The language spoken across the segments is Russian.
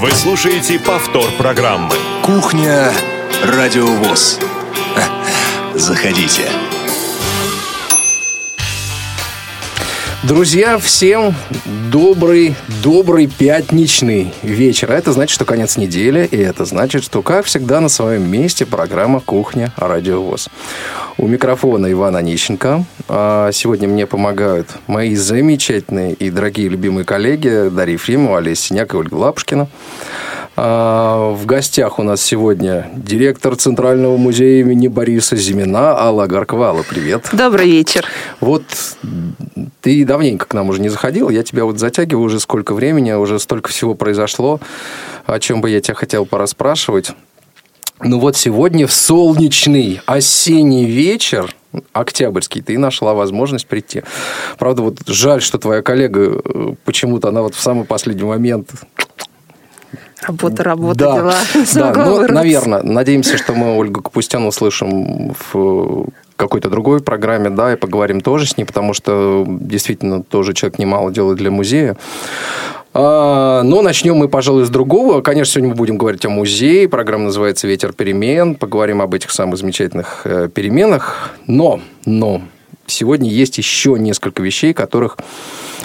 Вы слушаете повтор программы. Кухня Радиовоз. Заходите. Друзья, всем добрый, добрый пятничный вечер. А это значит, что конец недели, и это значит, что, как всегда, на своем месте программа «Кухня. Радиовоз». У микрофона Иван Онищенко. А сегодня мне помогают мои замечательные и дорогие любимые коллеги Дарья Ефремова, Олеся Синяк и Ольга Лапушкина. А, в гостях у нас сегодня директор Центрального музея имени Бориса Зимина Алла Гарквала. Привет. Добрый вечер. Вот ты давненько к нам уже не заходил. Я тебя вот затягиваю уже сколько времени, уже столько всего произошло, о чем бы я тебя хотел пораспрашивать. Ну вот сегодня в солнечный осенний вечер, октябрьский, ты нашла возможность прийти. Правда, вот жаль, что твоя коллега э, почему-то, она вот в самый последний момент Работа, работа, да, дела. Да, ну, наверное. Надеемся, что мы Ольгу Капустян услышим в какой-то другой программе, да, и поговорим тоже с ней, потому что действительно тоже человек немало делает для музея. А, но начнем мы, пожалуй, с другого. Конечно, сегодня мы будем говорить о музее. Программа называется «Ветер перемен». Поговорим об этих самых замечательных э, переменах. Но, но, сегодня есть еще несколько вещей, которых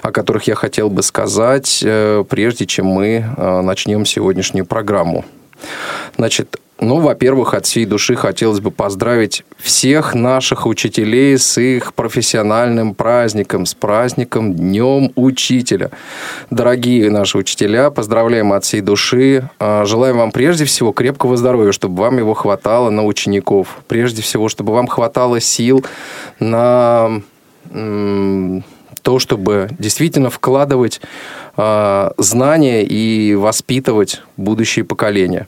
о которых я хотел бы сказать, э, прежде чем мы э, начнем сегодняшнюю программу. Значит, ну, во-первых, от всей души хотелось бы поздравить всех наших учителей с их профессиональным праздником, с праздником Днем Учителя. Дорогие наши учителя, поздравляем от всей души. Э, желаем вам прежде всего крепкого здоровья, чтобы вам его хватало на учеников. Прежде всего, чтобы вам хватало сил на то, чтобы действительно вкладывать э, знания и воспитывать будущее поколение.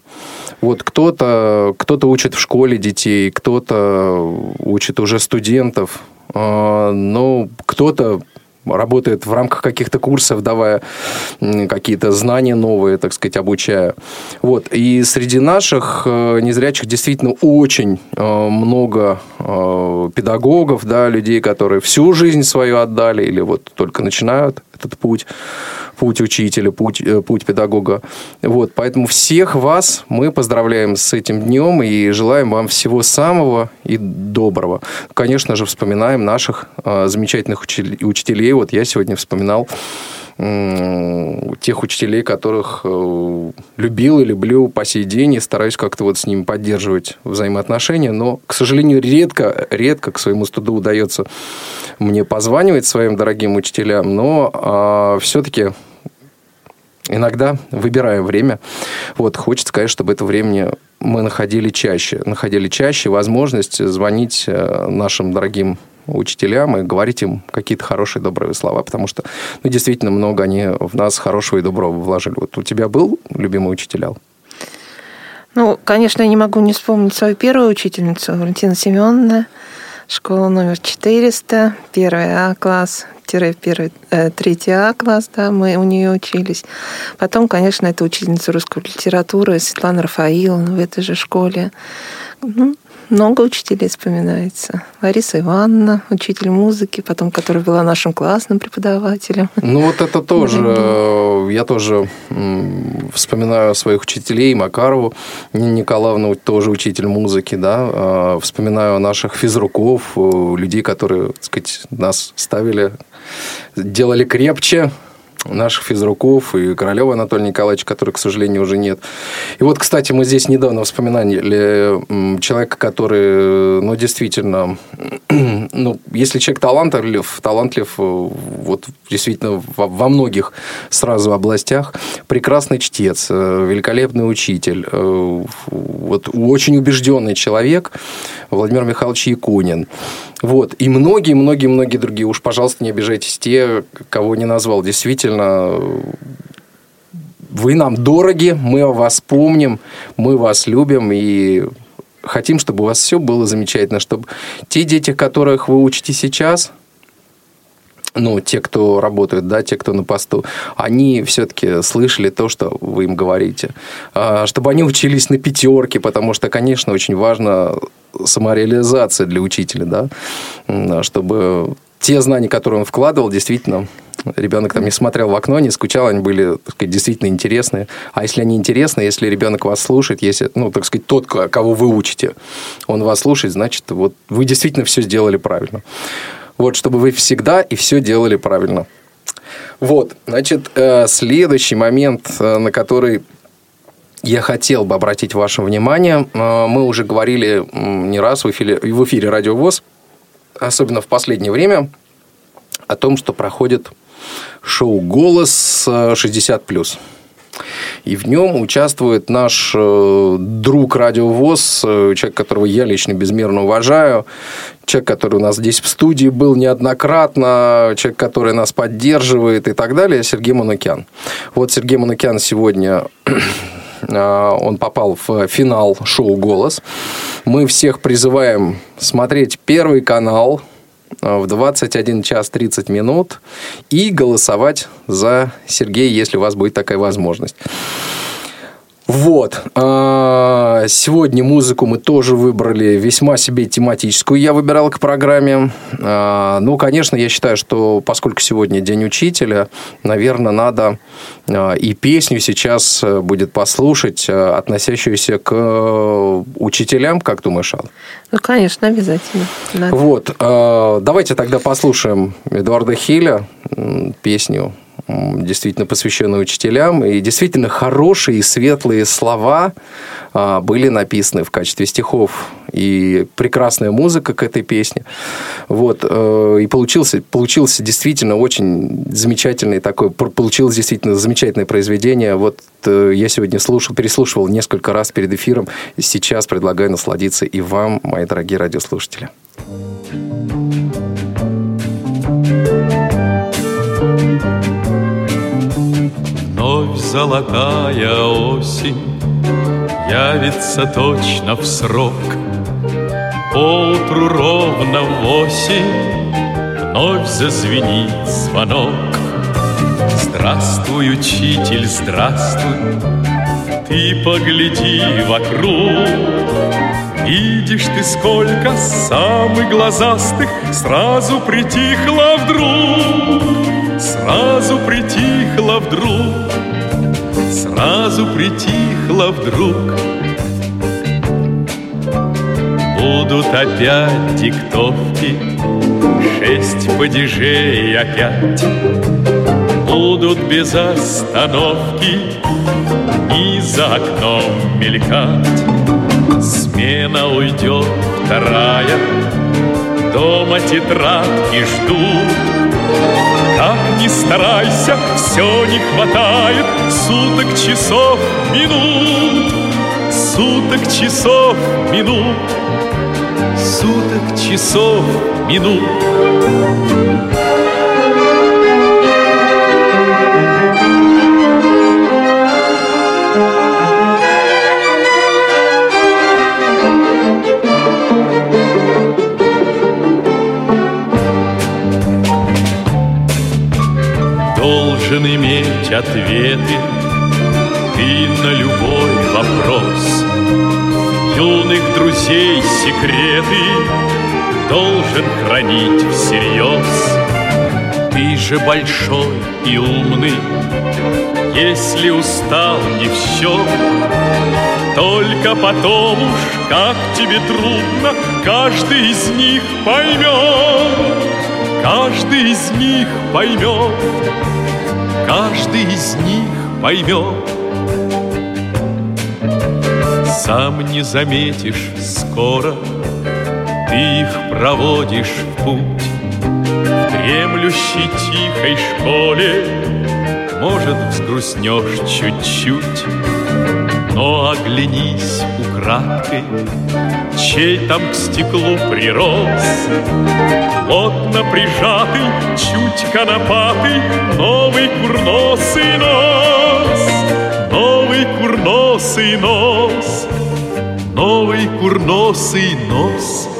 Вот кто-то кто учит в школе детей, кто-то учит уже студентов, э, но кто-то работает в рамках каких-то курсов, давая какие-то знания новые, так сказать, обучая. Вот. И среди наших э, незрячих действительно очень э, много э, педагогов, да, людей, которые всю жизнь свою отдали или вот только начинают этот путь путь учителя, путь, э, путь педагога. Вот, поэтому всех вас мы поздравляем с этим днем и желаем вам всего самого и доброго. Конечно же, вспоминаем наших э, замечательных учителей. Вот я сегодня вспоминал тех учителей, которых э, любил и люблю по сей день, и стараюсь как-то вот с ними поддерживать взаимоотношения, но, к сожалению, редко, редко к своему студу удается мне позванивать своим дорогим учителям, но а, все-таки иногда выбираем время. Вот, хочется, конечно, чтобы это время мы находили чаще. Находили чаще возможность звонить э, нашим дорогим учителям и говорить им какие-то хорошие, добрые слова, потому что, ну, действительно, много они в нас хорошего и доброго вложили. Вот у тебя был любимый учителя? Ну, конечно, я не могу не вспомнить свою первую учительницу, Валентина Семеновна, школа номер 400, первый А класс, первый, э, третий А класс, да, мы у нее учились. Потом, конечно, это учительница русской литературы Светлана Рафаиловна в этой же школе. Ну, много учителей вспоминается. Лариса Ивановна, учитель музыки, потом, которая была нашим классным преподавателем. Ну, вот это тоже, э, я тоже вспоминаю своих учителей, Макарову Нина Николаевна, тоже учитель музыки, да, э, вспоминаю наших физруков, э, людей, которые, так сказать, нас ставили, делали крепче, наших физруков и Королева Анатолия Николаевича, который, к сожалению, уже нет. И вот, кстати, мы здесь недавно вспоминали человека, который, ну, действительно, ну, если человек талантлив, талантлив э, вот действительно во многих сразу областях, прекрасный чтец, э, великолепный учитель, э, вот очень убежденный человек Владимир Михайлович Якунин. Вот. И многие-многие-многие другие. Уж, пожалуйста, не обижайтесь те, кого не назвал. Действительно, вы нам дороги, мы о вас помним, мы вас любим и хотим, чтобы у вас все было замечательно, чтобы те дети, которых вы учите сейчас, ну, те, кто работают, да, те, кто на посту, они все-таки слышали то, что вы им говорите. А, чтобы они учились на пятерке, потому что, конечно, очень важно самореализация для учителя, да, чтобы те знания, которые он вкладывал, действительно, ребенок там не смотрел в окно, не скучал, они были, так сказать, действительно интересные. А если они интересны, если ребенок вас слушает, если, ну, так сказать, тот, кого вы учите, он вас слушает, значит, вот вы действительно все сделали правильно. Вот, чтобы вы всегда и все делали правильно. Вот, значит, э, следующий момент, э, на который я хотел бы обратить ваше внимание. Э, мы уже говорили не раз в эфире, в эфире Радио ВОЗ, особенно в последнее время, о том, что проходит шоу «Голос 60+.» И в нем участвует наш э, друг Радиовоз, э, человек, которого я лично безмерно уважаю, человек, который у нас здесь в студии был неоднократно, человек, который нас поддерживает и так далее, Сергей Манукян. Вот Сергей Манукян сегодня э, он попал в финал шоу «Голос». Мы всех призываем смотреть Первый канал, Э, в 21 час 30 минут и голосовать за Сергея, если у вас будет такая возможность. Вот. А, сегодня музыку мы тоже выбрали весьма себе тематическую. Я выбирал к программе. А, ну, конечно, я считаю, что поскольку сегодня День учителя, наверное, надо а, и песню сейчас э, будет послушать, э, относящуюся к э, учителям, как думаешь, Алла? Ну, конечно, обязательно. Надо. Вот. Давайте тогда послушаем Эдуарда Хиля песню действительно посвященный учителям. И действительно хорошие и светлые слова а, были написаны в качестве стихов. И прекрасная музыка к этой песне. Вот. Э, и получился, получился действительно очень замечательный такой, получилось действительно замечательное произведение. Вот э, я сегодня слушал, переслушивал несколько раз перед эфиром. И сейчас предлагаю насладиться и вам, мои дорогие радиослушатели. Вновь золотая осень Явится точно в срок. Поутру ровно в восемь Вновь зазвенит звонок. Здравствуй, учитель, здравствуй. Ты погляди вокруг. Видишь ты, сколько самых глазастых Сразу притихло вдруг. Сразу притихло вдруг, сразу притихло вдруг. Будут опять диктовки, шесть падежей опять. Будут без остановки и за окном мелькать. Смена уйдет вторая, дома тетрадки ждут. Ни старайся, все не хватает Суток, часов, минут. Суток, часов, минут. Суток, часов, минут иметь ответы Ты на любой вопрос Юных друзей секреты Должен хранить всерьез. Ты же большой и умный Если устал не все Только потом уж, как тебе трудно Каждый из них поймет Каждый из них поймет каждый из них поймет. Сам не заметишь скоро, ты их проводишь в путь. В дремлющей тихой школе, может, взгрустнешь чуть-чуть. Но оглянись украдкой, чей там к стеклу прирос. Плотно прижатый, чуть конопатый, новый курносый нос. Новый курносый нос, новый курносый нос.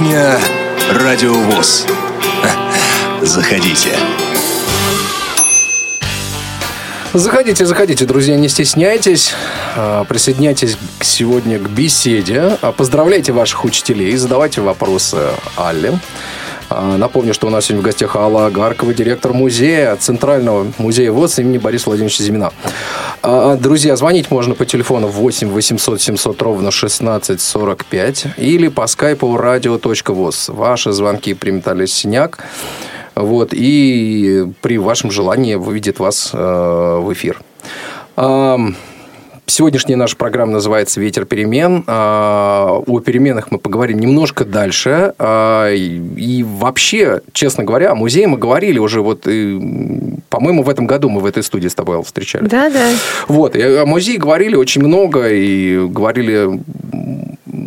Кухня Радиовоз. Заходите. Заходите, заходите, друзья, не стесняйтесь. А, Присоединяйтесь сегодня к беседе. А, Поздравляйте ваших учителей, задавайте вопросы Алле. А, Напомню, что у нас сегодня в гостях Алла Агаркова, директор музея, Центрального музея ВОЗ имени Бориса Владимировича Зимина. А, Друзья, звонить можно по телефону 8 800 700 ровно 16 45 или по скайпу radio.voz. Ваши звонки примет Олег Синяк. Вот, и при вашем желании выведет вас э, в эфир. Ам, Сегодняшняя наша программа называется «Ветер перемен». А, О переменах мы поговорим немножко дальше. А, И вообще, честно говоря, о музее мы говорили уже, вот, и, по-моему, в этом году мы в этой студии с тобой встречались. Да, да. Вот, и о музее говорили очень много, и говорили,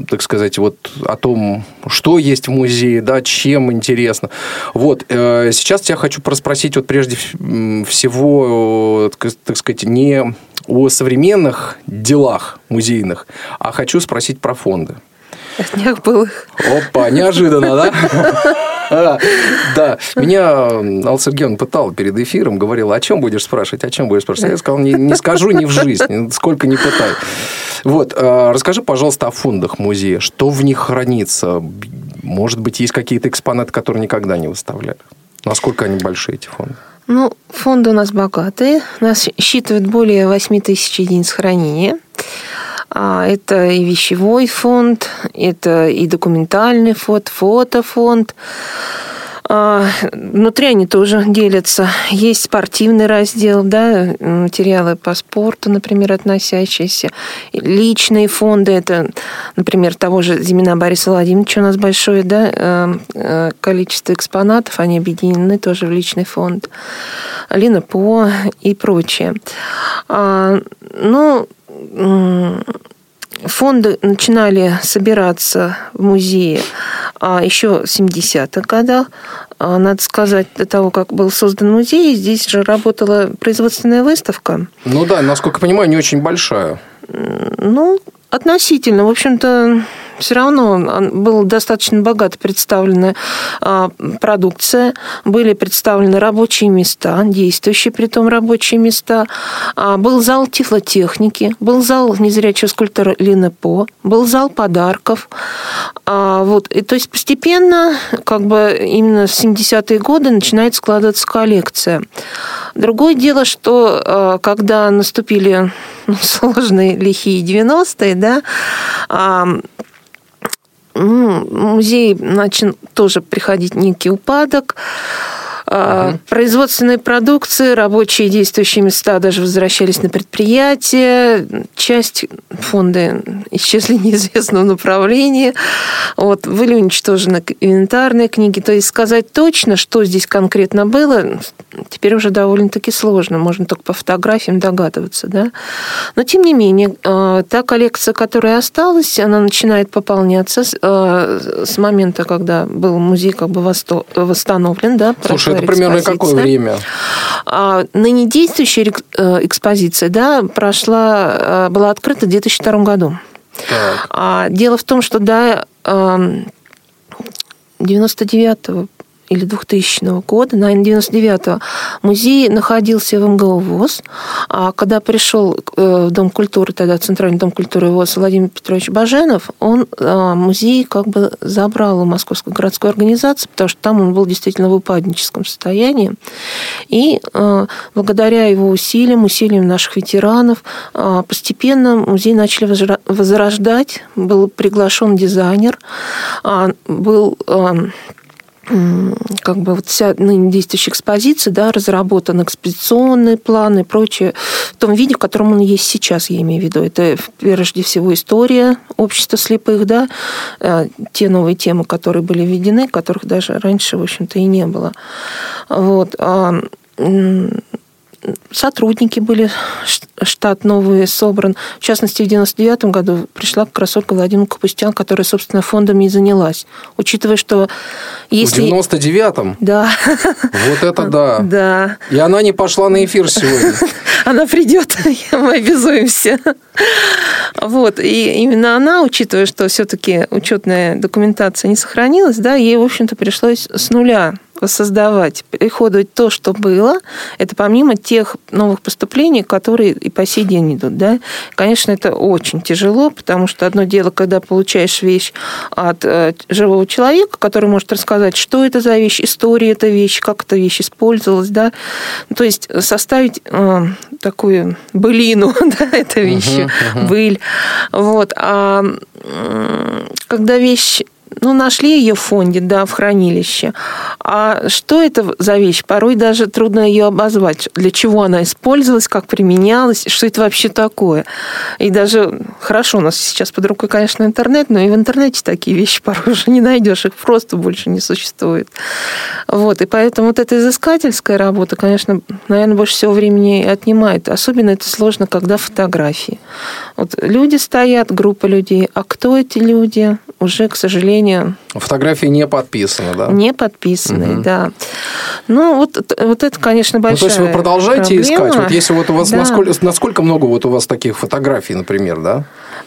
так сказать, вот о том, что есть в музее, да, чем интересно. Вот, э, сейчас тебя хочу проспросить вот прежде всего, э, так так сказать, не о современных делах музейных, а хочу спросить про фонды. О днях былых. Опа, неожиданно, да? А, Да, меня Алла Сергеевна пытала перед эфиром, говорила, о чем будешь спрашивать, о чем будешь спрашивать. Я сказал, не, скажу ни в жизнь, сколько не пытай. Вот, а, расскажи, пожалуйста, о фондах музея. Что в них хранится? Может быть, есть какие-то экспонаты, которые никогда не выставляли? Насколько они большие, эти фонды? Ну, фонды у нас богатые. Нас считывают более 8 тысяч единиц хранения. А, Это и вещевой фонд, это и документальный фонд, фотофонд. А, Внутри они тоже делятся. Есть спортивный раздел, да, материалы по спорту, например, относящиеся. Личные фонды, это, например, того же Зимина Бориса Владимировича у нас большое да, э, э, количество экспонатов, они объединены тоже в личный фонд. Алина По и прочее. А, Ну, фонды начинали собираться в музее а, еще в 70-х годах. А, Надо сказать, до того, как был создан музей, здесь же работала производственная выставка. Ну да, насколько я понимаю, не очень большая. Ну, относительно. В общем-то, все равно была достаточно богато представлена а, продукция, были представлены рабочие места, действующие при том рабочие места, А, был зал тифлотехники, был зал незрячего скульптора Лины По, был зал подарков. А, Вот. И, то есть постепенно, как бы именно с 70-е годы начинает складываться коллекция. Другое дело, что а, когда наступили ну, сложные лихие 90-е, да, а, музей начал тоже приходить некий упадок. А, Производственные продукции, рабочие действующие места даже возвращались на предприятия. Часть фонда исчезли неизвестном направлении. Вот, были уничтожены инвентарные книги. То есть сказать точно, что здесь конкретно было, теперь уже довольно-таки сложно. Можно только по фотографиям догадываться. Да? Но, тем не менее, э, та коллекция, которая осталась, она начинает пополняться с, э, момента, когда был музей как бы восстановлен. Да, Слушай, это примерно какое время? А, Ныне действующая э, экспозиция да, прошла, э, была открыта в 2002 году. Так. А дело в том, что до эм, 99 или 2000 года, наверное, 99 музей находился в МГУ ВОЗ, а когда пришел э, в Дом культуры, тогда Центральный дом культуры ВОЗ Владимир Петрович Баженов, он э, музей как бы забрал у Московской городской организации, потому что там он был действительно в упадническом состоянии. И э, благодаря его усилиям, усилиям наших ветеранов, постепенно музей начали возрождать. Был приглашен дизайнер, а, был как бы вот вся ныне действующая экспозиция, да, разработан экспозиционные планы и прочее в том виде, в котором он есть сейчас, я имею в виду. Это прежде всего история общества слепых, да, э, те новые темы, которые были введены, которых даже раньше, в общем-то, и не было. Вот. Сотрудники были, штат новый собран. В частности, в 99 году пришла как раз Ольга Владимировна Капустян, которая, собственно, фондами и занялась. Учитывая, что В если... 99-м? Да, Вот это да. да. И она не пошла на эфир сегодня. Она придет, мы обязуемся. Вот. И именно она, учитывая, что все-таки учетная документация не сохранилась, да, ей, в общем-то, пришлось с нуля воссоздавать, приходовать то, что было, это помимо тех новых поступлений, которые и по сей день идут. Да? Конечно, это очень тяжело, потому что одно дело, когда получаешь вещь от э, живого человека, который может рассказать, что это за вещь, история этой вещи, как эта вещь использовалась, да, то есть составить э, такую былину да, этой вещи, uh-huh, uh-huh. быль. Вот. А когда вещь ну, нашли ее в фонде, да, в хранилище. А что это за вещь? Порой даже трудно ее обозвать. Для чего она использовалась, как применялась, что это вообще такое. И даже, хорошо, у нас сейчас под рукой, конечно, интернет, но и в интернете такие вещи порой уже не найдешь, их просто больше не существует. Вот, и поэтому вот эта изыскательская работа, конечно, наверное, больше всего времени отнимает. Особенно это сложно, когда фотографии. Вот люди стоят, группа людей, а кто эти люди? Уже, к сожалению... Фотографии не подписаны, да? Не подписаны, угу. да. Ну, вот, вот это, конечно, большая Ну, то есть вы продолжаете проблема. искать? Вот если вот у вас... Да. Насколько, насколько много вот у вас таких фотографий, например, да?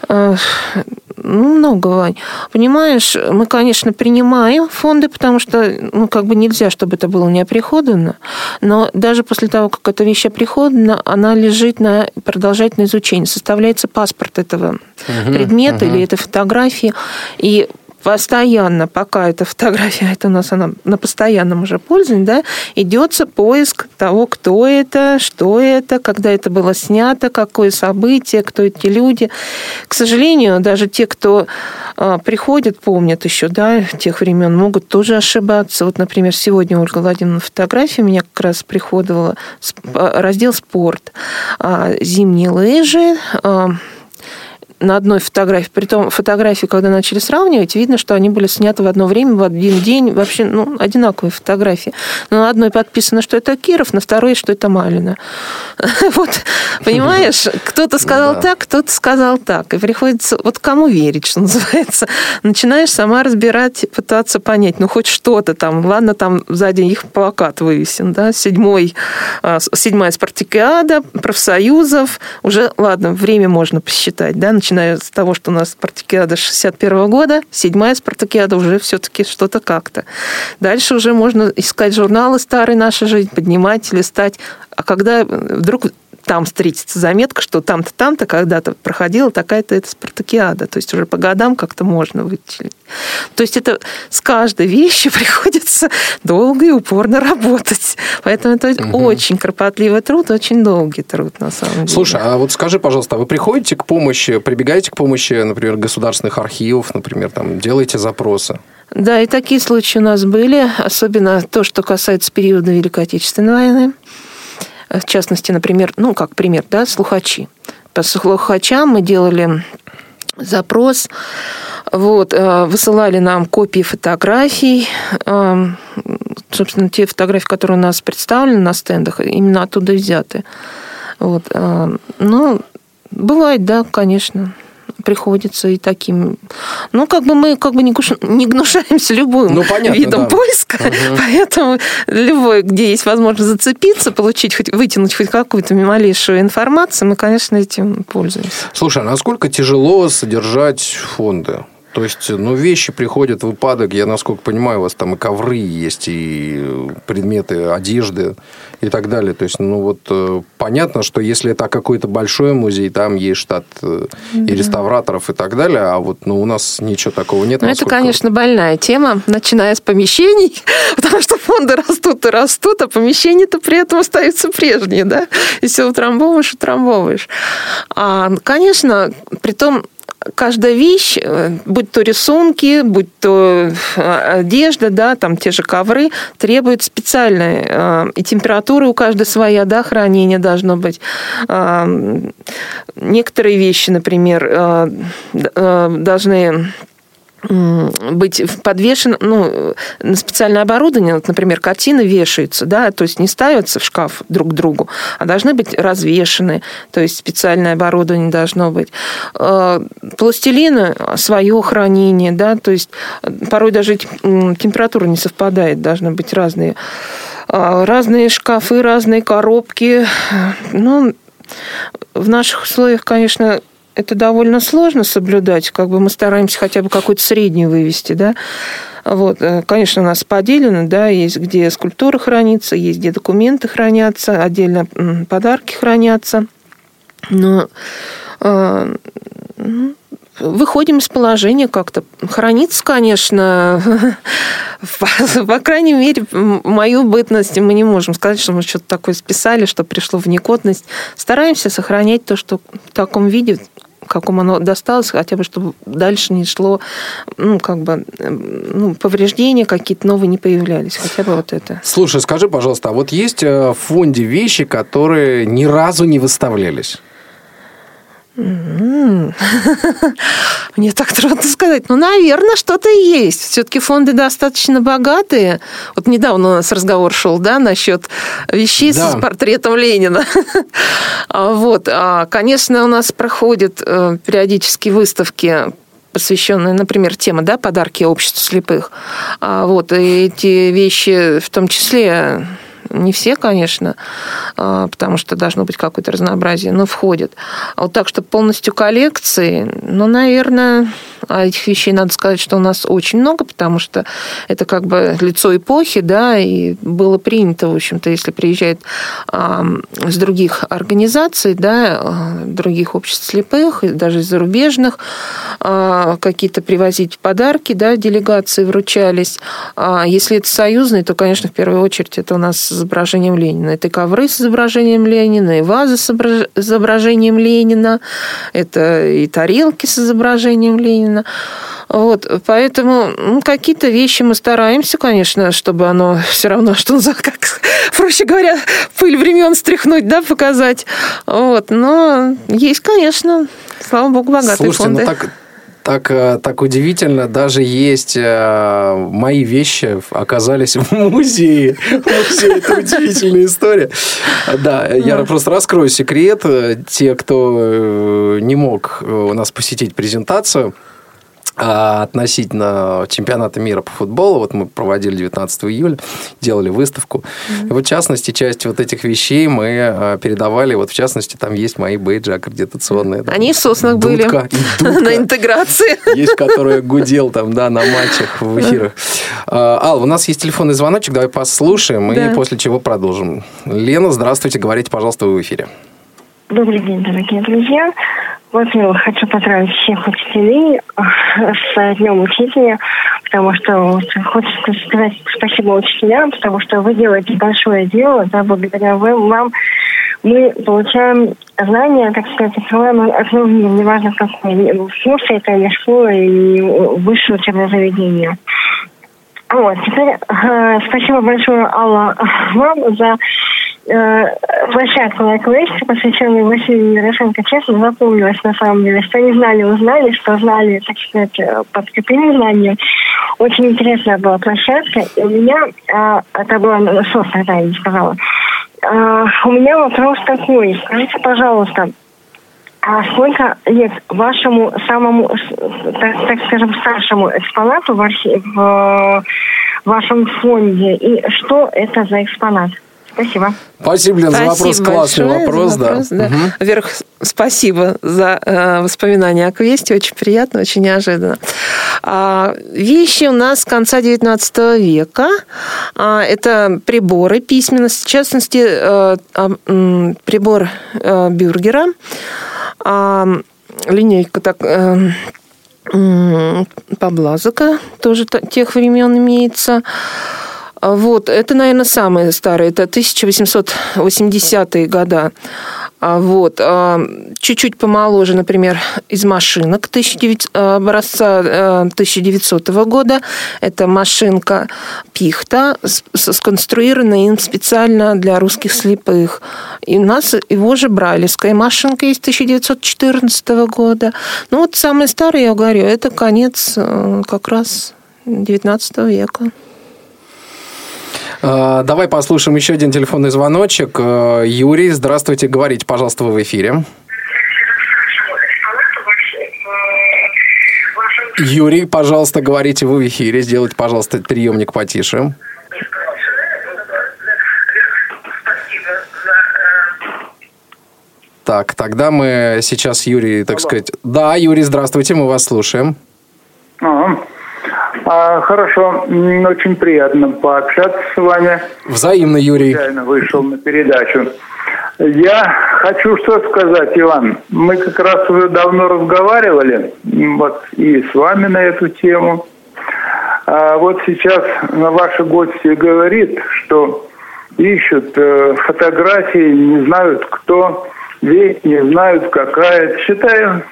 Ну, много, Вань. Понимаешь, мы, конечно, принимаем фонды, потому что, ну, как бы нельзя, чтобы это было не оприходовано. Но даже после того, как эта вещь оприходована, она лежит на продолжительное изучение. Составляется паспорт этого угу, предмета угу. или этой фотографии. И постоянно, пока эта фотография, это у нас она на постоянном уже пользовании, да, идется поиск того, кто это, что это, когда это было снято, какое событие, кто эти люди. К сожалению, даже те, кто а, приходят, помнят еще, да, тех времен, могут тоже ошибаться. Вот, например, сегодня Ольга Владимировна фотография меня как раз приходила, а, раздел «Спорт», а, зимние лыжи, на одной фотографии, при том фотографии, когда начали сравнивать, видно, что они были сняты в одно время, в один день, вообще ну, одинаковые фотографии. Но на одной подписано, что это Киров, на второй, что это Малина. Вот, понимаешь, кто-то сказал так, кто-то сказал так. И приходится, вот кому верить, что называется. Начинаешь сама разбирать, пытаться понять, ну, хоть что-то там. Ладно, там сзади их плакат вывесен, да, седьмой, а, седьмая спартакиада, профсоюзов. Уже, ладно, время можно посчитать, да, начиная с того, что у нас спартакиада 61 года, седьмая спартакиада уже все-таки что-то как-то. Дальше уже можно искать журналы старые наши жизнь, поднимать, листать. А когда вдруг там встретится заметка, что там-то, там-то когда-то проходила такая-то эта спартакиада. То есть уже по годам как-то можно вычислить. То есть это с каждой вещью приходится долго и упорно работать. Поэтому это угу. очень кропотливый труд, очень долгий труд на самом деле. Слушай, а вот скажи, пожалуйста, а вы приходите к помощи, прибегаете к помощи, например, государственных архивов, например, там делаете запросы? Да, и такие случаи у нас были, особенно то, что касается периода Великой Отечественной войны. В частности, например, ну, как пример, да, слухачи. По слухачам мы делали запрос, вот, э, высылали нам копии фотографий, э, собственно, те фотографии, которые у нас представлены на стендах, именно оттуда взяты. Вот. Э, ну, бывает, да, конечно приходится и таким. Ну, как бы мы как бы не, куш... не гнушаемся любым ну, понятно, видом да. поиска, угу. поэтому любой, где есть возможность зацепиться, получить, хоть, вытянуть хоть какую-то малейшую информацию, мы, конечно, этим пользуемся. Слушай, а насколько тяжело содержать фонды? То есть, ну, вещи приходят в упадок. Я, насколько понимаю, у вас там и ковры есть, и предметы одежды и так далее. То есть, ну, вот э, понятно, что если это какой-то большой музей, там есть штат э, и реставраторов и так далее, а вот ну, у нас ничего такого нет. Ну, это, конечно, больная тема, начиная с помещений, потому что фонды растут и растут, а помещения-то при этом остаются прежние, да? И все утрамбовываешь, утрамбовываешь. А, конечно, при том каждая вещь, э, будь то рисунки, будь то э, одежда, да, там те же ковры, требует специальной э, и температура у каждой своя, да, хранение должно быть. Некоторые вещи, например, должны быть подвешен, ну, на специальное оборудование, вот, например, картины вешаются, да, то есть не ставятся в шкаф друг к другу, а должны быть развешены, то есть специальное оборудование должно быть. Э, пластилины свое хранение, да, то есть порой даже температура не совпадает, должны быть разные э, разные шкафы, разные коробки. Ну, в наших условиях, конечно, это довольно сложно соблюдать. Как бы мы стараемся хотя бы какую-то среднюю вывести, да. Вот, э, конечно, у нас поделено, да, есть где скульптура хранится, есть где документы хранятся, отдельно подарки хранятся. Но э, ну, выходим из положения как-то. Хранится, конечно, по крайней мере, мою бытность мы не можем сказать, что мы что-то такое списали, что пришло в негодность. Стараемся сохранять то, что в таком виде, каком оно досталось, хотя бы чтобы дальше не шло, ну, как бы, ну, повреждения какие-то новые не появлялись, хотя бы вот это. Слушай, скажи, пожалуйста, а вот есть э, в фонде вещи, которые ни разу не выставлялись? Мне так трудно сказать. Ну, наверное, что-то есть. Все-таки фонды достаточно богатые. Вот недавно у нас разговор шел, да, насчет вещей да. с портретом Ленина. А вот. А, конечно, у нас проходят э, периодически выставки посвященные, например, тема, да, подарки обществу слепых. А вот и эти вещи, в том числе не все, конечно, а, потому что должно быть какое-то разнообразие, но входят. А вот так, что полностью коллекции, ну, наверное, а этих вещей надо сказать, что у нас очень много, потому что это как бы лицо эпохи, да, и было принято, в общем-то, если приезжает а, с других организаций, да, а, других обществ слепых, даже зарубежных, а, какие-то привозить подарки, да, делегации вручались. А если это союзные, то, конечно, в первую очередь это у нас с изображением Ленина. Это ковры с изображением Ленина, и вазы с изображением Ленина, это и тарелки с изображением Ленина, правильно. Вот, поэтому ну, какие-то вещи мы стараемся, конечно, чтобы оно все равно, что, как, проще говоря, пыль времен стряхнуть, да, показать. Вот, но есть, конечно, слава богу, богатые Слушайте, фонды. Ну так так, э, так удивительно. Даже есть э, мои вещи оказались в музее. Музей – это удивительная история. Да, я просто раскрою секрет. Те, кто э, не мог у нас посетить презентацию, а относительно чемпионата мира по футболу, вот мы проводили 19 июля, делали выставку. Mm-hmm. И вот, в частности, часть вот этих вещей мы а, передавали, вот, в частности, там есть мои бейджи аккредитационные. Там, Они в соснах были дудка, на интеграции. Есть, который гудел там, да, на матчах, в эфирах. А, Ал, у нас есть телефонный звоночек, давай послушаем, и после чего продолжим. Лена, здравствуйте, говорите, пожалуйста, вы в эфире. Добрый день, дорогие друзья. Во-первых, хочу поздравить всех учителей с Днем Учителя, потому что хочется сказать спасибо учителям, потому что вы делаете большое дело, да, благодаря вам мы получаем знания, так сказать, открываем мир, неважно какой, вкус это или школа, или высшее учебное заведение. Вот, теперь э, спасибо большое, Алла, вам за э, площадку на квесте, посвященную Василию Ярошенко, честно запомнилась на самом деле. Что не знали, узнали, что знали, так сказать, э, подкрепили знания. Очень интересная была площадка. И у меня, э, это было софт, да, я не сказала. Э, у меня вопрос такой. Скажите, пожалуйста, а сколько лет вашему самому, так, так скажем, старшему экспонату в, в вашем фонде? И что это за экспонат? Спасибо. Спасибо, Лен, за вопрос. Классный вопрос, за вопрос, да. да. Угу. Во-первых, спасибо за э, воспоминания о квесте. Очень приятно, очень неожиданно. А, вещи у нас с конца XIX века. А, это приборы письменности, в частности, э, э, прибор э, Бюргера. А, линейка так... Э, Поблазока тоже тех времен имеется. А вот, это, наверное, самые старые, это 1880-е года. А вот, а, чуть-чуть помоложе, например, из машинок 1900, образца 1900 года. Это машинка Пихта, сконструированная им специально для русских слепых. И у нас его же бралевская машинка есть 1914 года. Ну вот самый старый, я говорю, это конец э, как раз 19 века. Э, давай послушаем еще один телефонный звоночек. Э, Юрий, здравствуйте, говорите, пожалуйста, вы в эфире. Юрий, пожалуйста, говорите вы в эфире. Сделайте, пожалуйста, приемник потише. Так, тогда мы сейчас Юрий, так Алло. сказать... Да, Юрий, здравствуйте, мы вас слушаем. А, А, хорошо, очень приятно пообщаться с вами. Взаимно, Юрий. Случайно вышел на передачу. Я хочу что сказать, Иван. Мы как раз уже давно разговаривали, вот и с вами на эту тему. А вот сейчас ваши гости говорит, что ищут э, фотографии, не знают кто, ведь не знают какая. Считаю,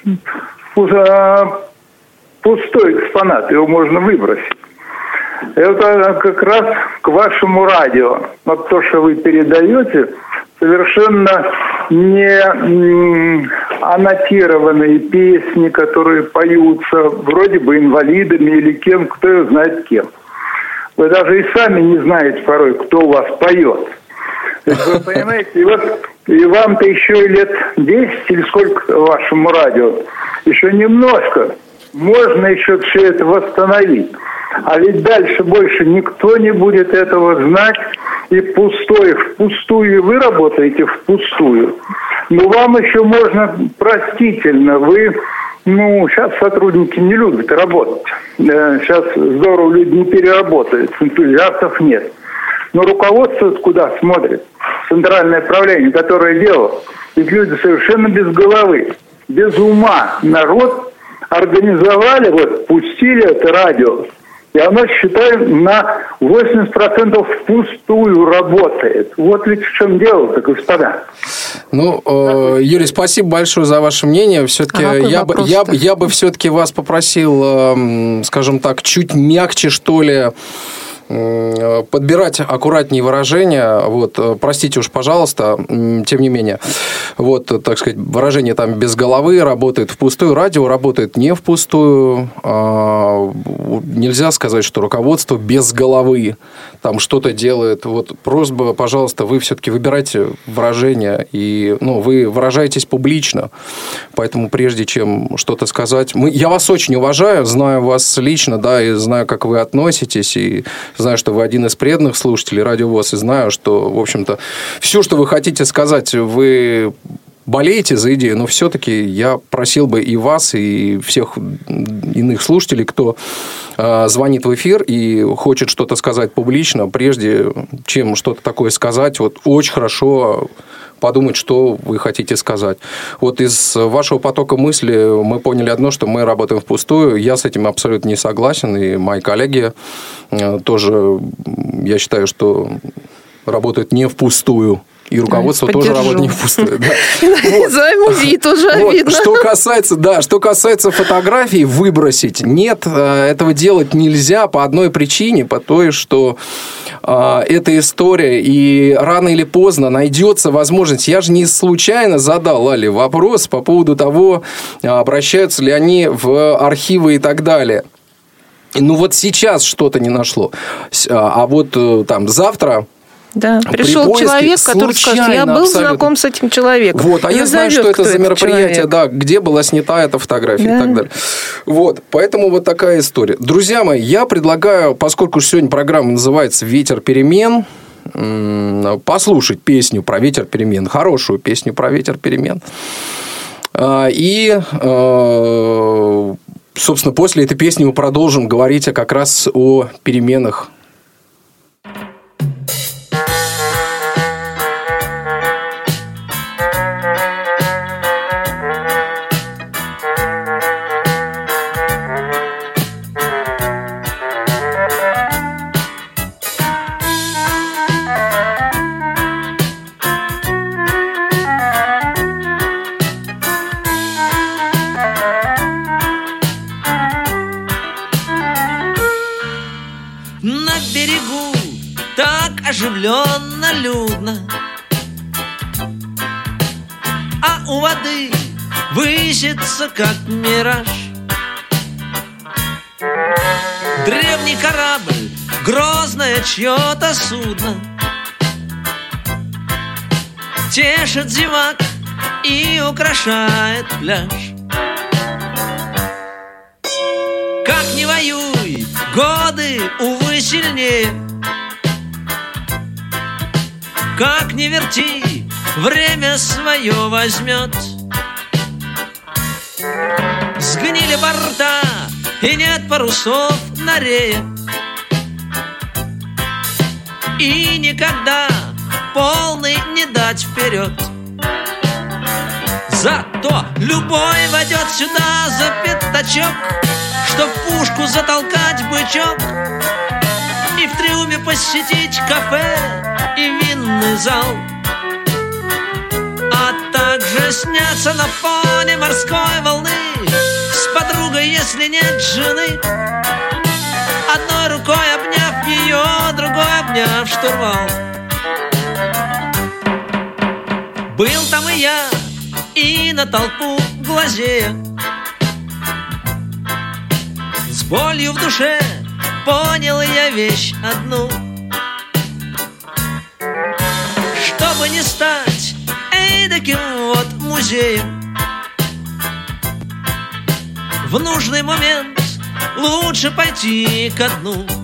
пустой экспонат, его можно выбросить. Это как раз к вашему радио. Вот то, что вы передаете, совершенно не аннотированные песни, которые поются вроде бы инвалидами или кем, кто ее знает кем. Вы даже и сами не знаете порой, кто у вас поет. Вы понимаете, и вот и вам-то еще лет 10 или сколько вашему радио, еще немножко, можно еще все это восстановить. А ведь дальше больше никто не будет этого знать, и пустое, впустую вы работаете впустую. Но вам еще можно простительно, вы, ну, сейчас сотрудники не любят работать. Сейчас здорово люди не переработают, энтузиастов нет. Но руководство куда смотрит? Центральное правление, которое делало. Ведь люди совершенно без головы, без ума. Народ организовали, вот, пустили это радио, и оно, считаю, на 80% впустую работает. Вот ведь в чем дело-то, господа. Ну, э, Юрий, спасибо большое за ваше мнение. Все-таки а я, бы, я, я бы все-таки вас попросил, э, скажем так, чуть мягче, что ли, подбирать аккуратнее выражения. Вот, э, простите уж, пожалуйста, тем не менее. Вот, так сказать, выражение там без головы работает впустую, радио работает не впустую. А, нельзя сказать, что руководство без головы там что-то делает. Вот просьба, пожалуйста, вы все-таки выбирайте выражения, и ну, вы выражаетесь публично. Поэтому прежде чем что-то сказать... Мы, я вас очень уважаю, знаю вас лично, да, и знаю, как вы относитесь, и Знаю, что вы один из преданных слушателей Радио ВОЗ, и знаю, что, в общем-то, все, что вы хотите сказать, вы болеете за идею, но все-таки я просил бы и вас, и всех иных слушателей, кто э, звонит в эфир и хочет что-то сказать публично, прежде чем что-то такое сказать, вот очень хорошо подумать, что вы хотите сказать. Вот из вашего потока мысли мы поняли одно, что мы работаем впустую. Я с этим абсолютно не согласен, и мои коллеги э, тоже, я считаю, что работают не впустую. И руководство Поддержу. тоже работает не впустую. За музей тоже обидно. Что касается, да, что касается фотографий, выбросить. Нет, э, этого делать нельзя по одной причине, по той, что э, эта история, и рано или поздно найдется возможность. Я же не случайно задал Али вопрос по поводу того, обращаются ли они в архивы и так далее. Ну вот сейчас что-то не нашло. А вот э, там завтра да, пришел поиске, человек, который скажет, я был абсолютно. знаком с этим человеком. Вот, а я знаю, что это за мероприятие, да, где была снята эта фотография да. и так далее. Вот, поэтому вот такая история. Друзья мои, я предлагаю, поскольку сегодня программа называется «Ветер перемен», послушать песню про ветер перемен, хорошую песню про ветер перемен. А, и, а, собственно, после этой песни мы продолжим говорить как раз о переменах А у воды высится, как мираж. Древний корабль, грозное чье-то судно. Тешит зевак и украшает пляж. Как не воюй, годы, увы, сильнее как не верти, время свое возьмет. Сгнили борта, И нет парусов на рее И никогда полный не дать вперед. Зато любой войдет сюда за пятачок Чтоб пушку затолкать бычок. И в триуме посетить кафе и винный зал. А также сняться на фоне морской волны С подругой, если нет жены. Одной рукой обняв ее, другой обняв штурвал. Был там и я, и на толпу глазея С болью в душе понял я вещь одну Чтобы не стать эдаким вот музеем. В нужный момент лучше пойти ко дну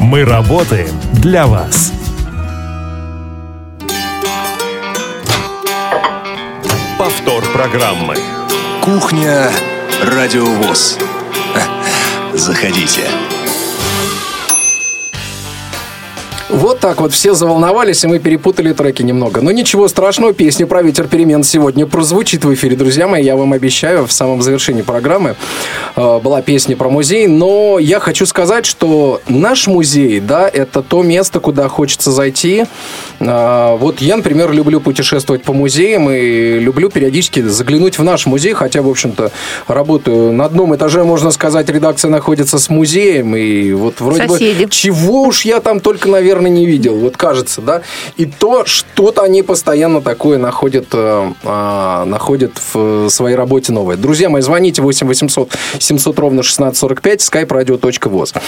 Мы работаем для вас. Повтор программы. Кухня Радио ВОЗ. Заходите. Вот так вот все заволновались, и мы перепутали треки немного. Но ничего страшного, песня про ветер перемен сегодня прозвучит в эфире, друзья мои. Я вам обещаю, в самом завершении программы э, была песня про музей. Но я хочу сказать, что наш музей, да, это то место, куда хочется зайти. Э, вот я, например, люблю путешествовать по музеям и люблю периодически заглянуть в наш музей, хотя, в общем-то, работаю на одном этаже, можно сказать, редакция находится с музеем, и вот вроде Соседи. бы чего уж я там только, наверное, не видел, вот кажется, да, и то, что-то они постоянно такое находят, э, а, находят в своей работе новое. Друзья мои, звоните 8 800 700 ровно 1645, skype radio.voz.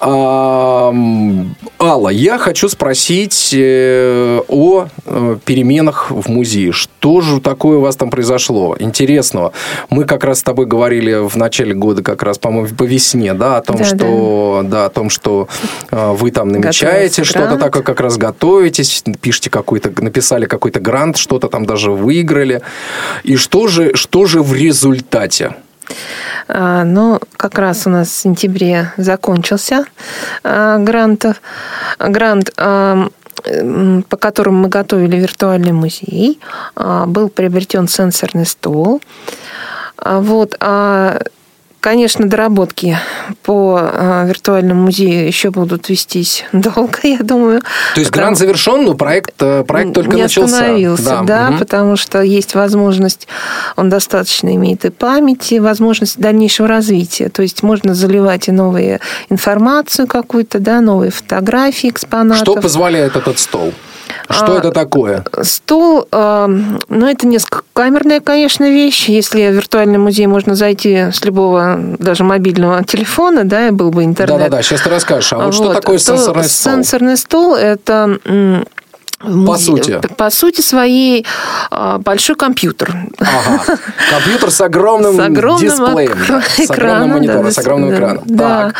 А, Алла, я хочу спросить э, о э, переменах в музее. Что же такое у вас там произошло интересного? Мы как раз с тобой говорили в начале года, как раз, по-моему, по весне, да, о том, Да, что, да, о том, что э, вы там намечаете, что-то грант. такое как раз готовитесь, пишете какой-то, написали какой-то грант, что-то там даже выиграли. И что же, что же в результате? А, Ну, как раз у нас в сентябре закончился а, грантов, грант, а, по которому мы готовили виртуальный музей. Был приобретен сенсорный стол. Вот. Конечно, доработки по а, виртуальному музею еще будут вестись долго, я думаю. То есть грант завершен, но проект, э, проект только не начался. остановился, да, мгм. потому что есть возможность, он достаточно имеет и памяти, возможность дальнейшего развития. То есть можно заливать и новую информацию какую-то, да, новые фотографии экспонатов. Что позволяет этот стол? Что А, это такое? Стол, э, ну, это несколько камерная, конечно, вещь. Если в виртуальный музей можно зайти с любого, даже мобильного телефона, да, и был бы интернет. Да-да-да, сейчас ты расскажешь. А вот, что Вот, такое то сенсорный стол? Сенсорный стол – это По сути. По сути своей а, большой компьютер. Ага. Компьютер с огромным, с огромным дисплеем. эк- да, с огромным экраном, монитором, да, с огромным да, экраном. Да.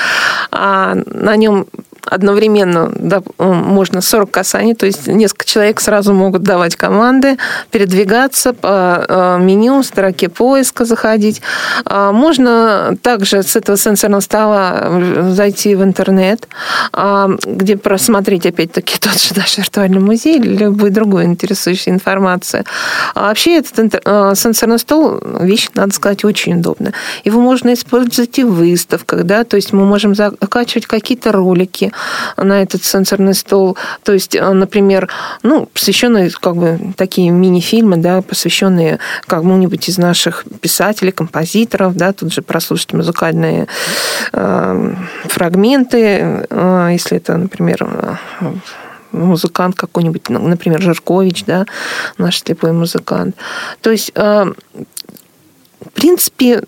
А на нем одновременно да, можно 40 касаний, то есть несколько человек сразу могут давать команды, передвигаться по э, меню, строке поиска заходить. А можно также с этого сенсорного стола зайти в интернет, а, где просмотреть опять-таки тот же наш виртуальный музей или любую другую интересующую информацию. А вообще этот э, сенсорный стол вещь, надо сказать, очень удобная. Его можно использовать и в выставках, да, то есть мы можем закачивать какие-то ролики, на этот сенсорный стол. То есть, э, например, ну, посвященные как бы такие мини-фильмы, да, посвященные кому-нибудь из наших писателей, композиторов, да, тут же прослушать музыкальные э, фрагменты, э, если это, например, э, музыкант какой-нибудь, например, Жиркович, да, наш слепой музыкант. То есть, э, в принципе,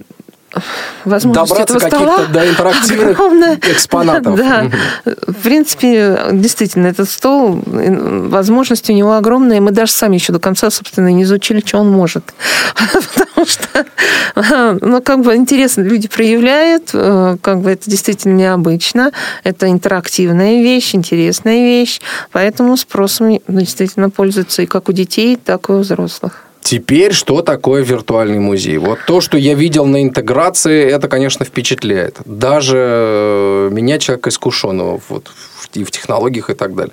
возможность Добраться этого стола до интерактивных огромная. экспонатов. Да. В принципе, действительно, этот стол, возможности у него огромные. Мы даже сами еще до конца, собственно, не изучили, что он может. Потому что, ну, как бы интересно, люди проявляют, э, как бы это действительно необычно. Это интерактивная вещь, интересная вещь. Поэтому спросом действительно пользуются и как у детей, так и у взрослых. Теперь что такое виртуальный музей? Вот то, что я видел на интеграции, это, конечно, впечатляет. Даже э, меня, человека искушенного вот, и в технологиях и так далее.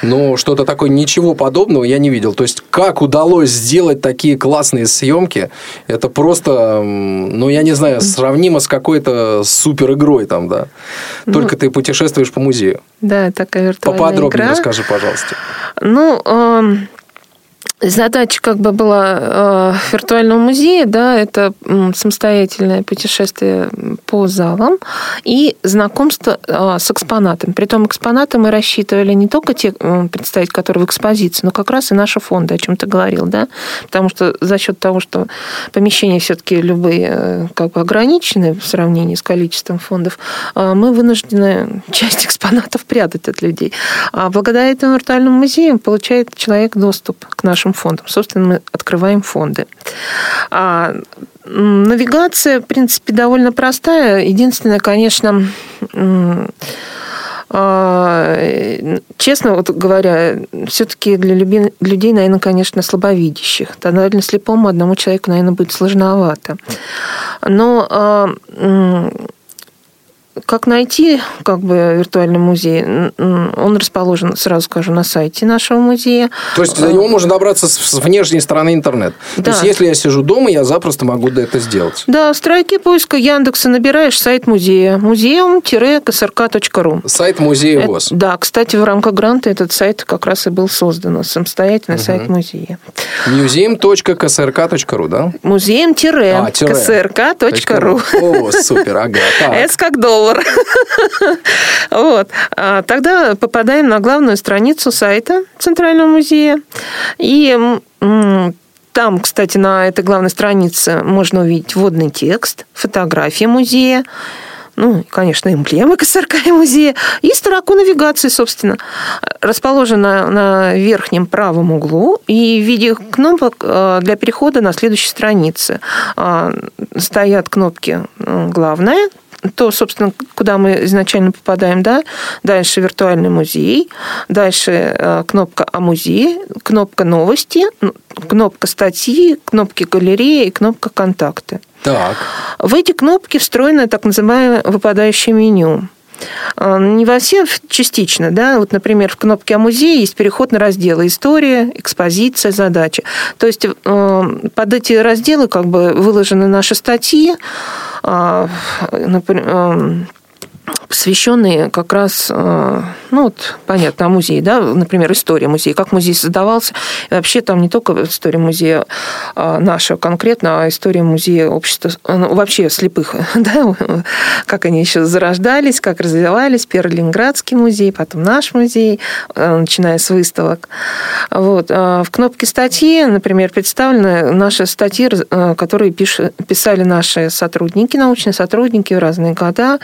Но что-то такое, ничего подобного я не видел. То есть, как удалось сделать такие классные съемки, это просто, ну, я не знаю, сравнимо с какой-то супер игрой там, да. Ну. Только ну, ты путешествуешь по музею. Да, такая виртуальная Поподробнее игра. расскажи, пожалуйста. Ну, Задача как бы была э, виртуального музея, да, это самостоятельное путешествие по залам и знакомство э, с экспонатами. Притом экспонаты мы рассчитывали не только те э, представить, которые в экспозиции, но как раз и наши фонды, о чем ты говорил, да, потому что за счет того, что помещения все-таки любые э, как бы ограничены в сравнении с количеством фондов, э, мы вынуждены часть экспонатов прятать от людей. А благодаря этому виртуальному музею получает человек доступ к нашим нашим фондом. Собственно, мы открываем фонды. А навигация, в принципе, довольно простая. Единственное, конечно, а, честно вот говоря, все-таки для людей, наверное, конечно, слабовидящих. Тогда для слепому одному человеку, наверное, будет сложновато. Но а, как найти как бы виртуальный музей? Он расположен, сразу скажу, на сайте нашего музея. То есть до него можно добраться с внешней стороны интернет. Да. То есть если я сижу дома, я запросто могу это сделать. Да, в строке поиска Яндекса набираешь сайт музея. музеум-ксрк.ру Сайт музея ВОЗ. да, кстати, в рамках гранта этот сайт как раз и был создан. Самостоятельный угу. сайт музея. museum.ksrk.ru, да? Музеем-ксрк.ру. О, супер, ага. Это как доллар доллар. Вот. А тогда попадаем на главную страницу сайта Центрального музея. И там, кстати, на этой главной странице можно увидеть вводный текст, фотографии музея, ну, конечно, эмблемы КСРК и музея, и строку навигации, собственно, расположена на верхнем правом углу и в виде кнопок э, для перехода на следующей странице. А, стоят кнопки «Главная», то, собственно, куда мы изначально попадаем, да, дальше виртуальный музей, дальше э, кнопка о музее, кнопка новости, кнопка статьи, кнопки галереи и кнопка контакты. Так. В эти кнопки встроено так называемое выпадающее меню. Э, не во все частично, да, вот, например, в кнопке о музее есть переход на разделы история, экспозиция, задача. То есть э, под эти разделы как бы выложены наши статьи, а, например, посвященные как раз, э, ну вот, понятно, о музее, да, например, история музея, как музей создавался. И вообще там не только история музея а, наша конкретно, а история музея общества, ну, вообще слепых, да, как они еще зарождались, как развивались. Первый Ленинградский музей, потом наш музей, э, начиная с выставок. Вот. А в кнопке статьи, например, представлены наши статьи, э, которые пишут, писали наши сотрудники, научные сотрудники в разные года.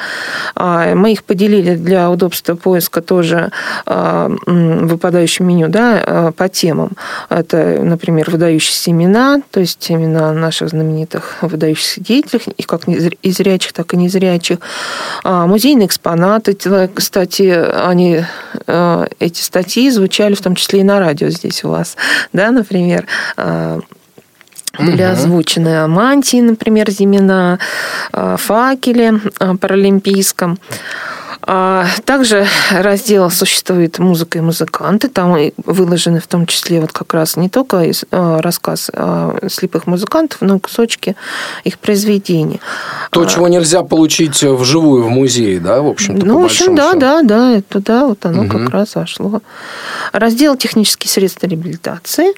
А Мы их поделили для удобства поиска тоже а, выпадающим меню да, а, по темам. Это, например, выдающиеся имена, то есть имена наших знаменитых выдающихся деятелей, и как и зрячих, так и незрячих. Музейные экспонаты, кстати, они, эти статьи звучали в том числе и на радио здесь у вас, да, например, были угу. озвучены мантии, например, Зимина, факели паралимпийском. А также раздел существует «Музыка и музыканты». Там выложены в том числе вот как раз не только а, рассказ слепых музыкантов, но и кусочки их произведений. То, а, чего нельзя получить вживую в музее, да, в общем-то, Ну, в общем, да, счету. да, да, туда вот оно угу. как раз зашло. Раздел «Технические средства реабилитации»,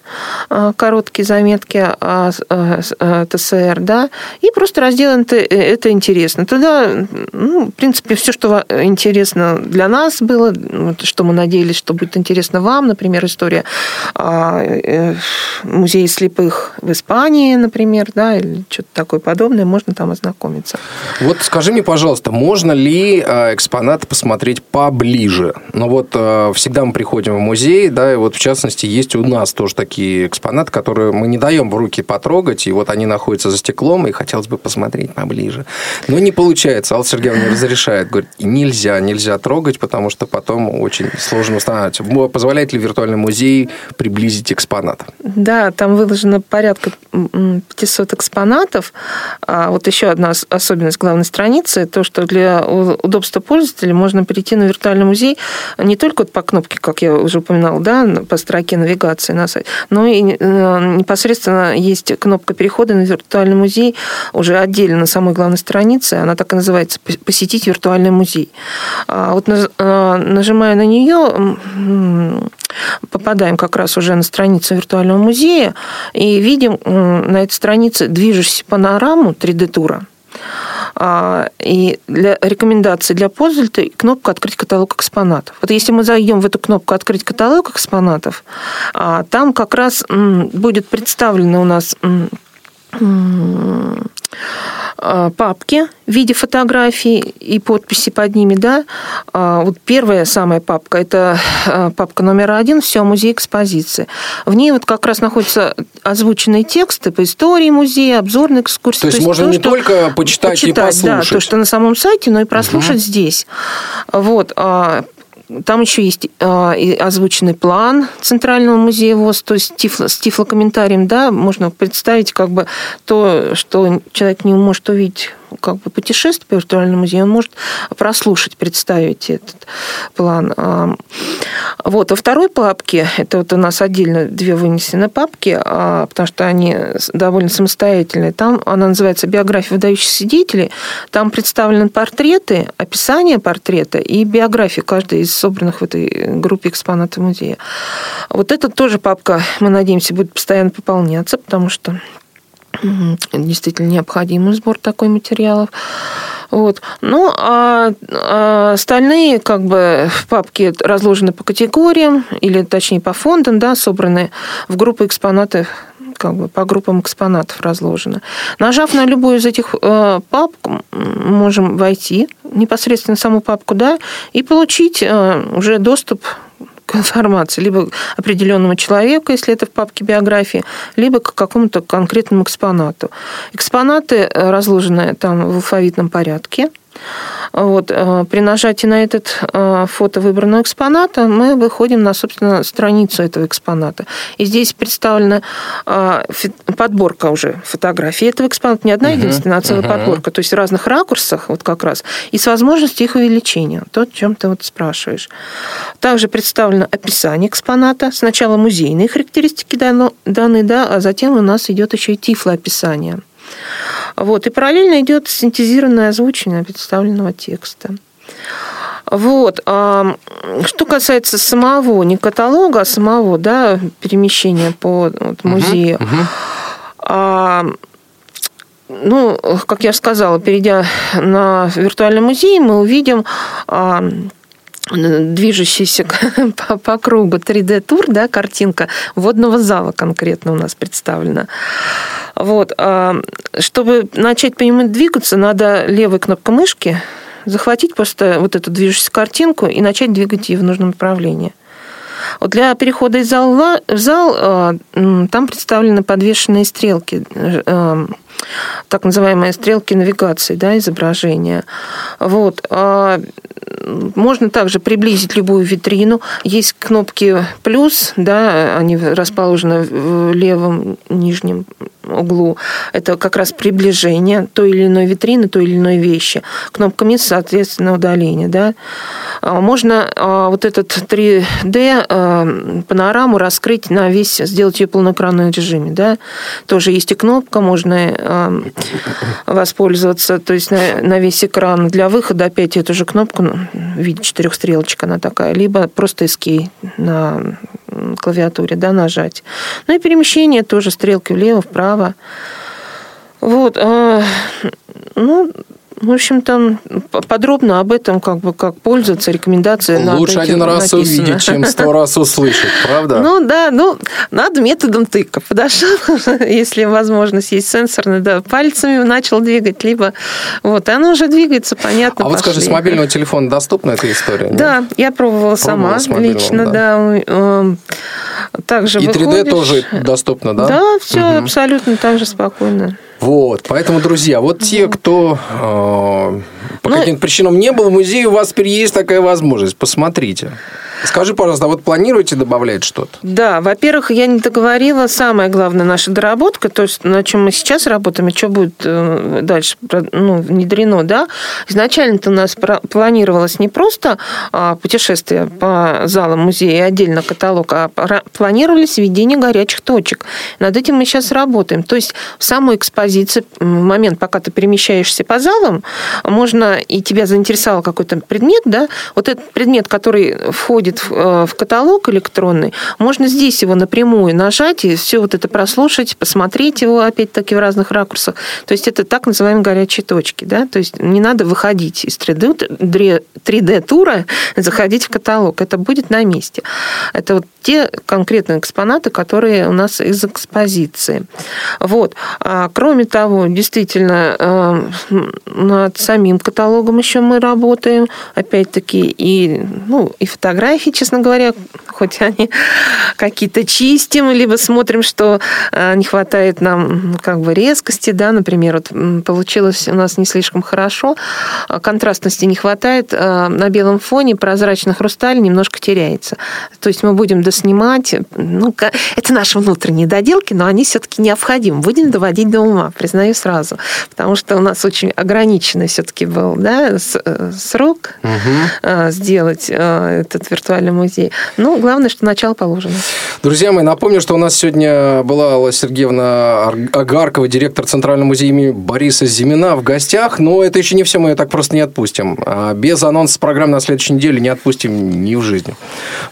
короткие заметки о ТСР, да, и просто раздел «Это интересно». Туда, ну, в принципе, все, что интересно для нас было, что мы надеялись, что будет интересно вам, например, история э, музея слепых в Испании, например, да, или что-то такое подобное, можно там ознакомиться. Вот скажи мне, пожалуйста, можно ли э, экспонаты посмотреть поближе? Ну вот э, всегда мы приходим в музей, да, и вот в частности есть у нас тоже такие экспонаты, которые мы не даем в руки потрогать, и вот они находятся за стеклом, и хотелось бы посмотреть поближе. Но не получается. Алла Сергеевна разрешает. Говорит, нельзя нельзя, нельзя трогать, потому что потом очень сложно устанавливать. Позволяет ли виртуальный музей приблизить экспонат? Да, там выложено порядка 500 экспонатов. А вот еще одна особенность главной страницы, то, что для удобства пользователя можно перейти на виртуальный музей не только по кнопке, как я уже упоминал, да, по строке навигации на сайт, но и э, непосредственно есть кнопка перехода на виртуальный музей уже отдельно на самой главной странице. Она так и называется «Посетить виртуальный музей». А вот а, нажимая на нее, попадаем как раз уже на страницу виртуального музея и видим на этой странице движущуюся панораму 3D-тура. А, и для рекомендаций для пользователя кнопка «Открыть каталог экспонатов». Вот если мы зайдем в эту кнопку «Открыть каталог экспонатов», там как раз будет представлено у нас папки в виде фотографий и подписи под ними, да. А, вот первая самая папка – это а, папка номер один «Все музей экспозиции». В ней вот как раз находятся озвученные тексты по истории музея, обзорные экскурсии. То есть, то есть можно то, не только почитать, почитать и послушать. Да, то, что на самом сайте, но и прослушать угу. здесь. Вот. Там еще есть а, озвученный план Центрального музея ВОЗ, то есть тифло, с тифлокомментарием, да, можно представить как бы то, что человек не может увидеть как бы путешествие по виртуальному музею, он может прослушать, представить этот план. Вот. Во второй папке, это вот у нас отдельно две вынесены папки, а, потому что они довольно самостоятельные. Там она называется «Биография выдающихся деятелей». Там представлены портреты, описание портрета и биография каждой из собранных в этой группе экспонатов музея. Вот это тоже папка, мы надеемся, будет постоянно пополняться, потому что действительно необходимый сбор такой материалов. Вот. Ну, а, а остальные как бы в папке разложены по категориям, или точнее по фондам, да, собраны в группы экспонатов как бы по группам экспонатов разложено. Нажав на любую из этих э, папок, можем войти непосредственно в саму папку, да, и получить э, уже доступ информации, либо к определенному человеку, если это в папке биографии, либо к какому-то конкретному экспонату. Экспонаты э, разложены там в алфавитном порядке. Вот. Э, при нажатии на этот э, фото выбранного экспоната мы выходим на, собственно, страницу этого экспоната. И здесь представлена э, подборка уже фотографий этого экспоната. Не одна единственная, а целая uh подборка. То есть в разных ракурсах, вот как раз, и с возможностью их увеличения. То, о чем ты вот спрашиваешь. Также представлено описание экспоната. Сначала музейные характеристики даны, да, а затем у нас идет еще и тифлоописание. Вот. И параллельно идет синтезированное озвучивание представленного текста. Вот. Что касается самого, не каталога, а самого да, перемещения по вот, музею. Uh-huh, А, ну, как я сказала, перейдя на виртуальный музей, мы увидим движущийся по, по кругу 3D-тур, да, картинка водного зала конкретно у нас представлена. Вот. А, чтобы начать по нему двигаться, надо левой кнопкой мышки захватить просто вот эту движущуюся картинку и начать двигать ее в нужном направлении. Вот для перехода из зала в зал э, там представлены подвешенные стрелки, э, так называемые стрелки навигации, да, изображения. Вот. А, Можно также приблизить любую витрину. Есть кнопки плюс, да, они расположены в левом нижнем углу. Это как раз приближение той или иной витрины, той или иной вещи. Кнопка минус, соответственно, удаление. Да. А, Можно а, вот этот 3D а, панораму раскрыть на весь, сделать ее полноэкранном режиме. Да. Тоже есть и кнопка, можно воспользоваться, то есть на, на весь экран. Для выхода опять эту же кнопку ну, в виде четырехстрелочек она такая, либо просто Escape на клавиатуре, да, нажать. Ну и перемещение тоже стрелки влево, вправо. Вот. а, Ну, в общем-то, подробно об этом, как бы, как пользоваться, рекомендации. на Лучше один раз написано. увидеть, чем сто раз услышать, правда? Ну да, ну надо методом тыка. Подошел, если возможность есть сенсорный, да, пальцами начал двигать, либо вот, и оно уже двигается, понятно. а вот скажи, с мобильного телефона доступна эта история? нет? Да, я пробовала сама лично, да. да. Эм, Также И 3D выходишь- тоже доступно, да? Да, все абсолютно так же спокойно. Вот, поэтому, друзья, вот те, кто э, по Ну, каким-то причинам не был в музее, у вас теперь есть такая возможность. Посмотрите. Скажи, пожалуйста, а вот планируете добавлять что-то? Да, во-первых, я не договорила, самая главная наша доработка, то есть на чем мы сейчас работаем и что будет э, дальше ну, внедрено, да. Изначально-то у нас планировалось не просто а, путешествие по залам музея и отдельно каталог, а планировались введение горячих точек. Над этим мы сейчас работаем. То есть в самой экспозиции, м, в момент, пока ты перемещаешься по залам, можно, и тебя заинтересовал какой-то предмет, да, вот этот предмет, который входит в, э, в каталог электронный, можно здесь его напрямую нажать и все вот это прослушать, посмотреть его, опять-таки, в разных ракурсах. То есть это так называемые горячие точки, да, то есть не надо выходить из 3D, 3D-тура, заходить в каталог, это будет на месте. Это вот те конкретные экспонаты, которые у нас из экспозиции. Вот. А кроме того, действительно, э, над самим каталогом еще мы работаем, опять-таки, и, ну, и фотографии, честно говоря, хоть они какие-то чистим, либо смотрим, что э, не хватает нам ну, как бы резкости, да, например, вот получилось у нас не слишком хорошо, а контрастности не хватает, э, на белом фоне прозрачный хрусталь немножко теряется. То есть мы будем доснимать, ну, это наши внутренние доделки, но они все-таки необходимы. Будем доводить до ума, признаю сразу, потому что у нас очень ограниченный все-таки был да, э, срок э, сделать э, этот виртуальный музей. Ну, главное, что начало положено. Друзья мои, напомню, что у нас сегодня была Алла Сергеевна Ар- Агаркова, директор Центрального музея имени Бориса Зимина в гостях. Но это еще не все, мы ее так просто не отпустим. А Без анонса программы на следующей неделе не отпустим ни в жизни.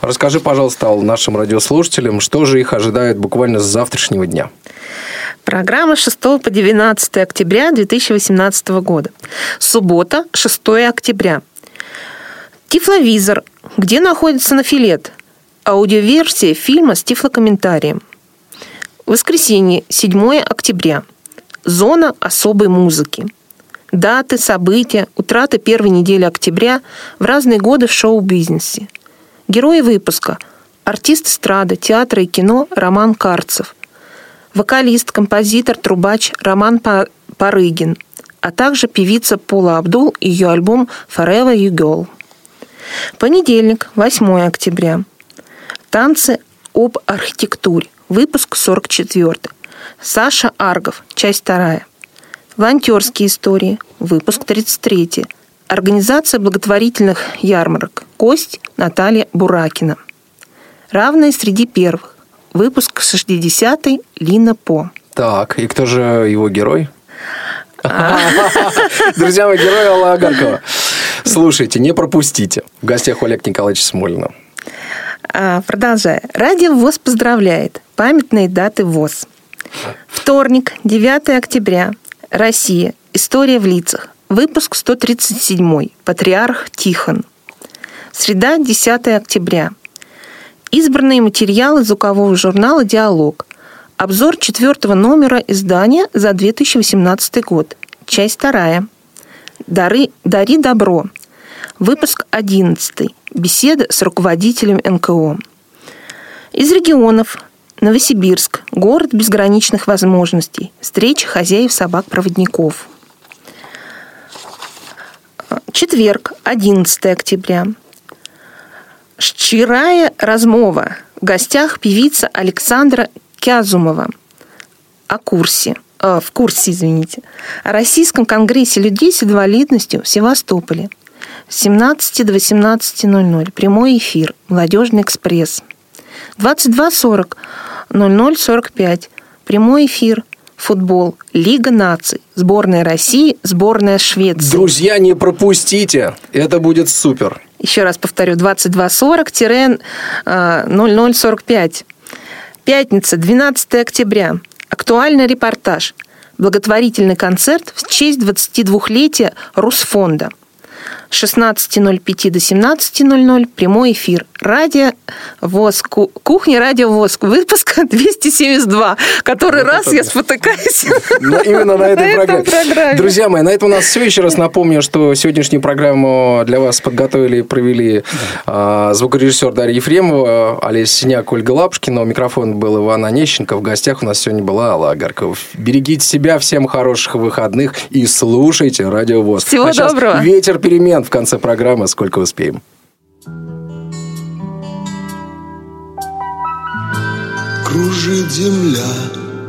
Расскажи, пожалуйста, Алла, нашим радиослушателям, что же их ожидает буквально с завтрашнего дня. Программа с 6 по 12 октября 2018 года. Суббота, 6 октября. Тифловизор. Где находится нафилет? Аудиоверсия фильма с тифлокомментарием. Воскресенье, 7 октября. Зона особой музыки. Даты, события, утраты первой недели октября в разные годы в шоу-бизнесе. Герои выпуска. Артист эстрады, театра и кино Роман Карцев. Вокалист, композитор, трубач Роман Па- Парыгин, а также певица Пола Абдул и ее альбом «Forever You Girl». Понедельник, 8 октября. Танцы об архитектуре. Выпуск 44. Саша Аргов. Часть 2. Волонтерские истории. Выпуск 33. Организация благотворительных ярмарок. Кость Наталья Буракина. Равные среди первых. Выпуск 60. Лина По. Так, и кто же его герой? Друзья мои, герой Алла Агаркова. Слушайте, не пропустите. В гостях Олег Николаевич Смолина. А, Продолжая. Радио ВОЗ поздравляет. Памятные даты ВОЗ. Вторник, 9 октября. Россия. История в лицах. Выпуск 137. Патриарх Тихон. Среда, 10 октября. Избранные материалы звукового журнала «Диалог». Обзор четвертого номера издания за 2018 год. Часть вторая. Дары, «Дари добро». Выпуск 11. Беседа с руководителем НКО. Из регионов. Новосибирск. Город безграничных возможностей. Встреча хозяев собак-проводников. Четверг, 11 октября. Щирая размова. В гостях певица Александра Кязумова. О курсе. Э, в курсе, извините. О Российском конгрессе людей с инвалидностью в Севастополе. С 17 до 18.00. Прямой эфир. Молодежный экспресс. 22.40. 00.45. Прямой эфир футбол, Лига наций, сборная России, сборная Швеции. Друзья, не пропустите, это будет супер. Еще раз повторю, 2240-0045. Пятница, 12 октября. Актуальный репортаж. Благотворительный концерт в честь 22-летия Русфонда – 16.05 до 17.00 прямой эфир. Радио ВОЗ, кухня Радио ВОЗ, выпуск 272. Который вот раз я спотыкаюсь. Но именно на этой программе. программе. Друзья мои, на этом у нас все. Еще раз напомню, что сегодняшнюю программу для вас подготовили и провели э, звукорежиссер Дарья Ефремова, Олеся Синяк, Ольга Лапушкина. У микрофона был Иван Онищенко. В гостях у нас сегодня была Алла Агаркова. Берегите себя, всем хороших выходных и слушайте Радио ВОЗ. Всего а доброго. Ветер перемен в конце программы, сколько успеем. Кружит земля,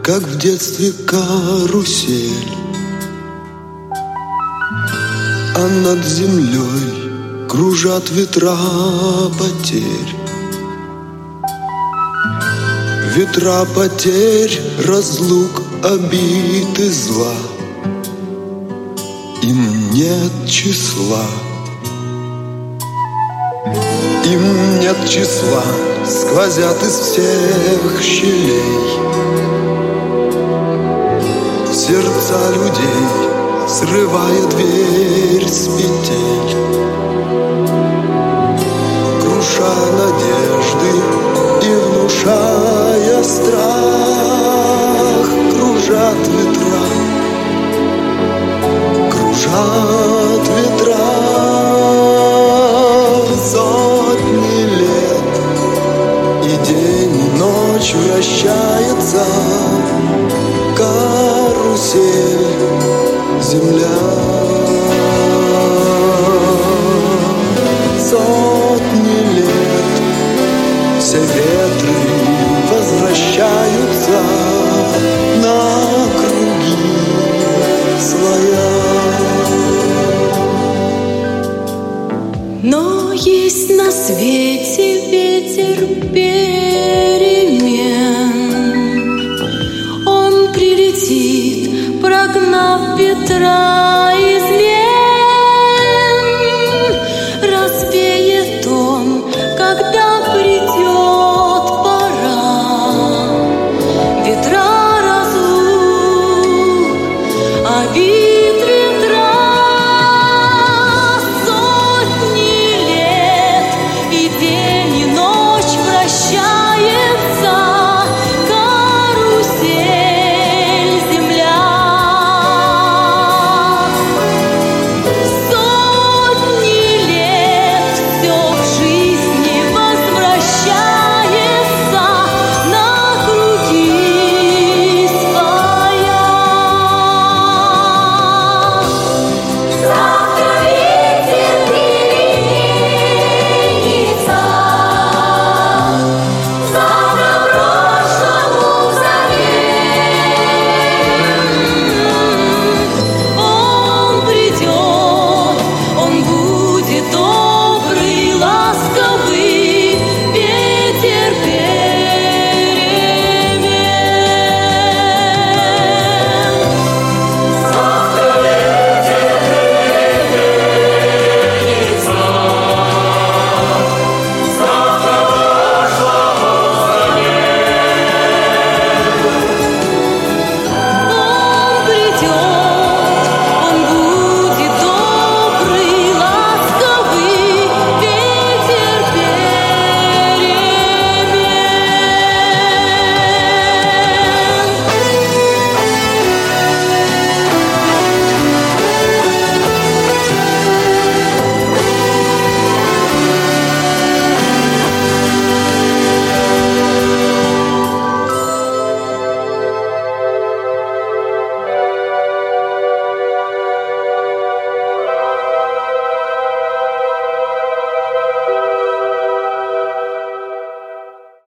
как в детстве карусель. А над землей кружат ветра потерь. Ветра потерь, разлук, обид зла. Им нет числа Им нет числа, сквозят из всех щелей. Сердца людей, срывая дверь с петель. Круша надежды и внушая страх Кружат ветра, кружат ночь вращается карусель земля. Сотни лет все ветры возвращаются на круги своя. Но есть на свете ветер перемен Он прилетит, прогнав ветра